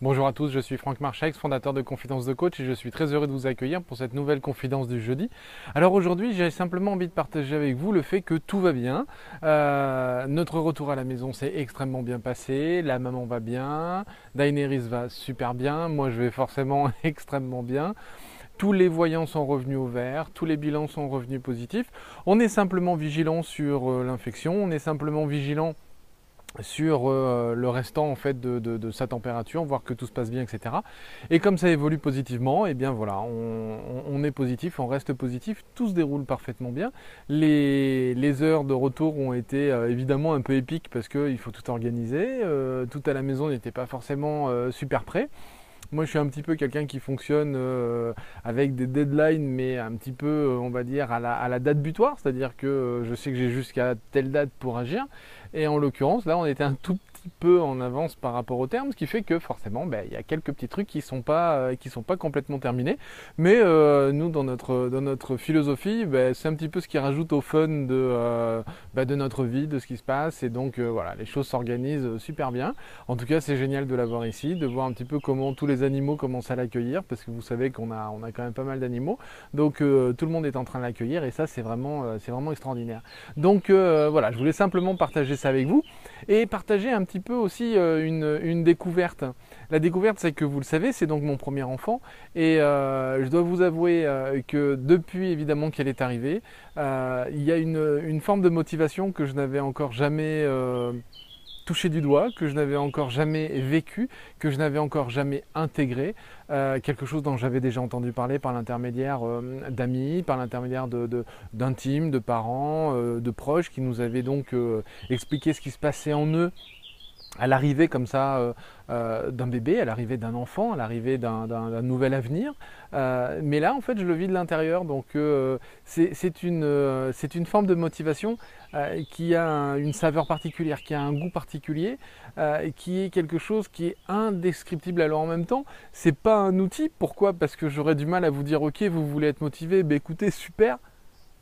Bonjour à tous, je suis Franck Marchex, fondateur de Confidence de Coach et je suis très heureux de vous accueillir pour cette nouvelle confidence du jeudi. Alors aujourd'hui, j'ai simplement envie de partager avec vous le fait que tout va bien. Euh, notre retour à la maison s'est extrêmement bien passé, la maman va bien, Daenerys va super bien, moi je vais forcément extrêmement bien. Tous les voyants sont revenus au vert, tous les bilans sont revenus positifs. On est simplement vigilant sur euh, l'infection, on est simplement vigilant sur euh, le restant en fait de, sa température, voir que tout se passe bien, etc. Et comme ça évolue positivement, eh bien voilà, on, est positif, on reste positif, tout se déroule parfaitement bien. Les, heures de retour ont été euh, évidemment un peu épiques parce qu'il faut tout organiser, euh, tout à la maison n'était pas forcément super prêt. Moi, je suis un petit peu quelqu'un qui fonctionne avec des deadlines, mais un petit peu, on va dire, à la, date butoir, c'est-à-dire que je sais que j'ai jusqu'à telle date pour agir. Et en l'occurrence, là, on était un tout peu en avance par rapport au terme, ce qui fait que forcément, ben, il y a quelques petits trucs qui sont euh, sont pas complètement terminés. Mais euh, nous, dans notre, dans notre philosophie, ben, c'est un petit peu ce qui rajoute au fun de, euh, ben, notre vie, de ce qui se passe. Et donc, voilà, les choses s'organisent super bien. En tout cas, c'est génial de l'avoir ici, de voir un petit peu comment tous les animaux commencent à l'accueillir, parce que vous savez qu'on a, on a quand même pas mal d'animaux. Donc, tout le monde est en train de l'accueillir, et ça, c'est vraiment, c'est vraiment extraordinaire. Donc, voilà, je voulais simplement partager ça avec vous et partager un petit peu aussi euh, une, découverte. La découverte, c'est que vous le savez, c'est donc mon premier enfant et euh, je dois vous avouer euh, que depuis évidemment qu'elle est arrivée, il y a une, une, forme de motivation que je n'avais encore jamais touché du doigt, que je n'avais encore jamais vécu, que je n'avais encore jamais intégré, euh, quelque chose dont j'avais déjà entendu parler par l'intermédiaire euh, d'amis, par l'intermédiaire d'intimes, de, parents, euh, de proches qui nous avaient donc expliqué ce qui se passait en eux à l'arrivée comme ça euh, euh, d'un bébé, à l'arrivée d'un enfant, à l'arrivée d'un nouvel avenir. Euh, mais là, en fait, je le vis de l'intérieur. Donc, c'est une, forme de motivation qui a une saveur particulière, qui a un goût particulier, qui est quelque chose qui est indescriptible. Alors, en même temps, c'est pas un outil. Pourquoi? Parce que j'aurais du mal à vous dire, ok, vous voulez être motivé, ben écoutez, super,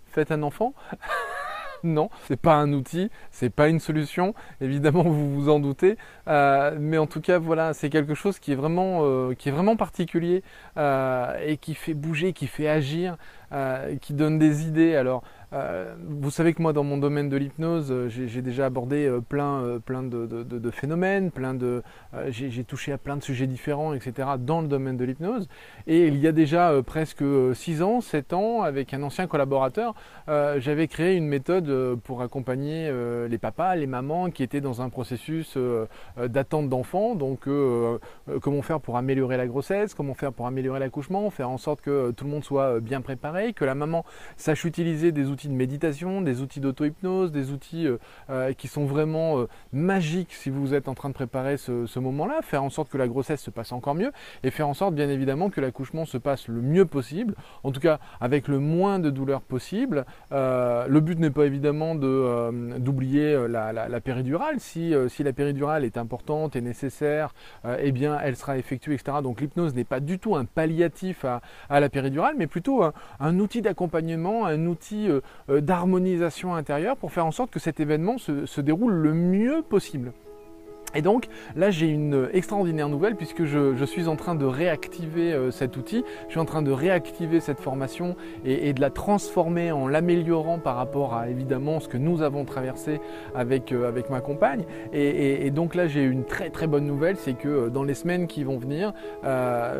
faites un enfant. non, c'est pas un outil, c'est pas une solution. Évidemment, vous vous en doutez, euh, mais en tout cas, voilà, c'est quelque chose qui est vraiment, euh, qui est vraiment particulier euh, et qui fait bouger, qui fait agir, qui donne des idées. Alors, euh, vous savez que moi, dans mon domaine de l'hypnose, euh, j'ai déjà abordé euh, plein, plein de, phénomènes, plein de, j'ai touché à plein de sujets différents, etc., dans le domaine de l'hypnose. Et il y a déjà presque 6 ans, 7 ans, avec un ancien collaborateur, j'avais créé une méthode pour accompagner les papas, les mamans qui étaient dans un processus d'attente d'enfants. Donc, comment faire pour améliorer la grossesse, comment faire pour améliorer l'accouchement, faire en sorte que tout le monde soit bien préparé, que la maman sache utiliser des outils de méditation, des outils d'auto-hypnose, des outils euh, euh, qui sont vraiment euh, magiques si vous êtes en train de préparer ce, moment-là, faire en sorte que la grossesse se passe encore mieux et faire en sorte bien évidemment que l'accouchement se passe le mieux possible, en tout cas avec le moins de douleur possible. le but n'est pas évidemment d'oublier la, péridurale. Si, si, la péridurale est importante et nécessaire, eh bien elle sera effectuée, etc. Donc l'hypnose n'est pas du tout un palliatif à, la péridurale, mais plutôt un, outil d'accompagnement, un outil d'harmonisation intérieure pour faire en sorte que cet événement se, déroule le mieux possible. Et donc là j'ai une extraordinaire nouvelle puisque je, suis en train de réactiver euh, cet outil, je suis en train de réactiver cette formation et, de la transformer en l'améliorant par rapport à évidemment ce que nous avons traversé avec, euh, avec ma compagne. Et, donc là j'ai une très très bonne nouvelle, c'est que euh, dans les semaines qui vont venir,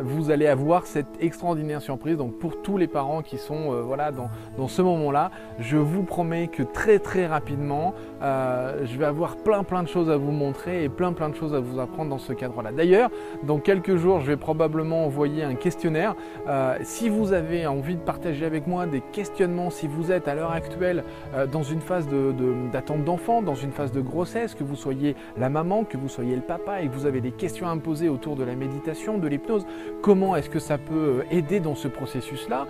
vous allez avoir cette extraordinaire surprise. Donc pour tous les parents qui sont voilà, dans, dans ce moment-là, je vous promets que très très rapidement, je vais avoir plein plein de choses à vous montrer et plein plein de choses à vous apprendre dans ce cadre-là. D'ailleurs, dans quelques jours, je vais probablement envoyer un questionnaire. Euh, si vous avez envie de partager avec moi des questionnements, si vous êtes à l'heure actuelle euh, dans une phase d'attente de, d'enfant, dans une phase de grossesse, que vous soyez la maman, que vous soyez le papa et que vous avez des questions à me poser autour de la méditation, de l'hypnose, comment est-ce que ça peut euh, aider dans ce processus-là?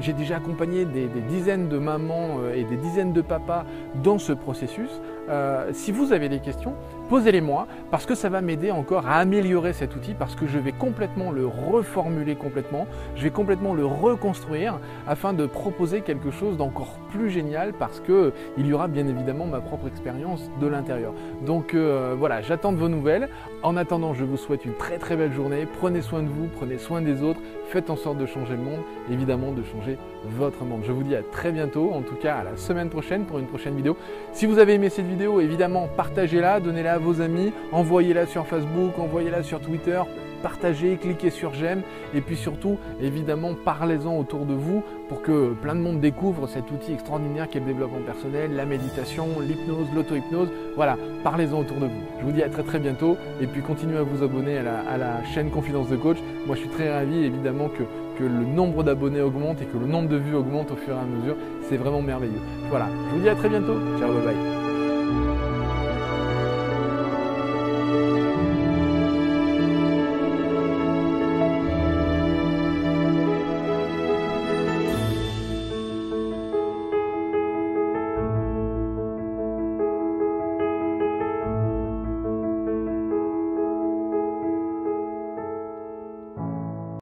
J'ai déjà accompagné des, dizaines de mamans et des dizaines de papas dans ce processus. Euh, si vous avez des questions, posez-les moi parce que ça va m'aider encore à améliorer cet outil parce que je vais complètement le reformuler complètement, je vais complètement le reconstruire afin de proposer quelque chose d'encore plus génial parce que il y aura bien évidemment ma propre expérience de l'intérieur. Donc euh, voilà, j'attends de vos nouvelles. En attendant, je vous souhaite une très très belle journée. Prenez soin de vous, prenez soin des autres, faites en sorte de changer le monde, évidemment de changer votre monde. Je vous dis à très bientôt, en tout cas à la semaine prochaine pour une prochaine vidéo. Si vous avez aimé cette vidéo, évidemment partagez-la, donnez-la à vos amis, envoyez-la sur Facebook, envoyez-la sur Twitter, partagez, cliquez sur j'aime et puis surtout, évidemment, parlez-en autour de vous pour que plein de monde découvre cet outil extraordinaire qui est le développement personnel, la méditation, l'hypnose, l'auto-hypnose. Voilà, parlez-en autour de vous. Je vous dis à très très bientôt et puis continuez à vous abonner à la, à la chaîne Confidence de Coach. Moi, je suis très ravi évidemment que, que le nombre d'abonnés augmente et que le nombre de vues augmente au fur et à mesure. C'est vraiment merveilleux. Voilà, je vous dis à très bientôt. Ciao, bye bye.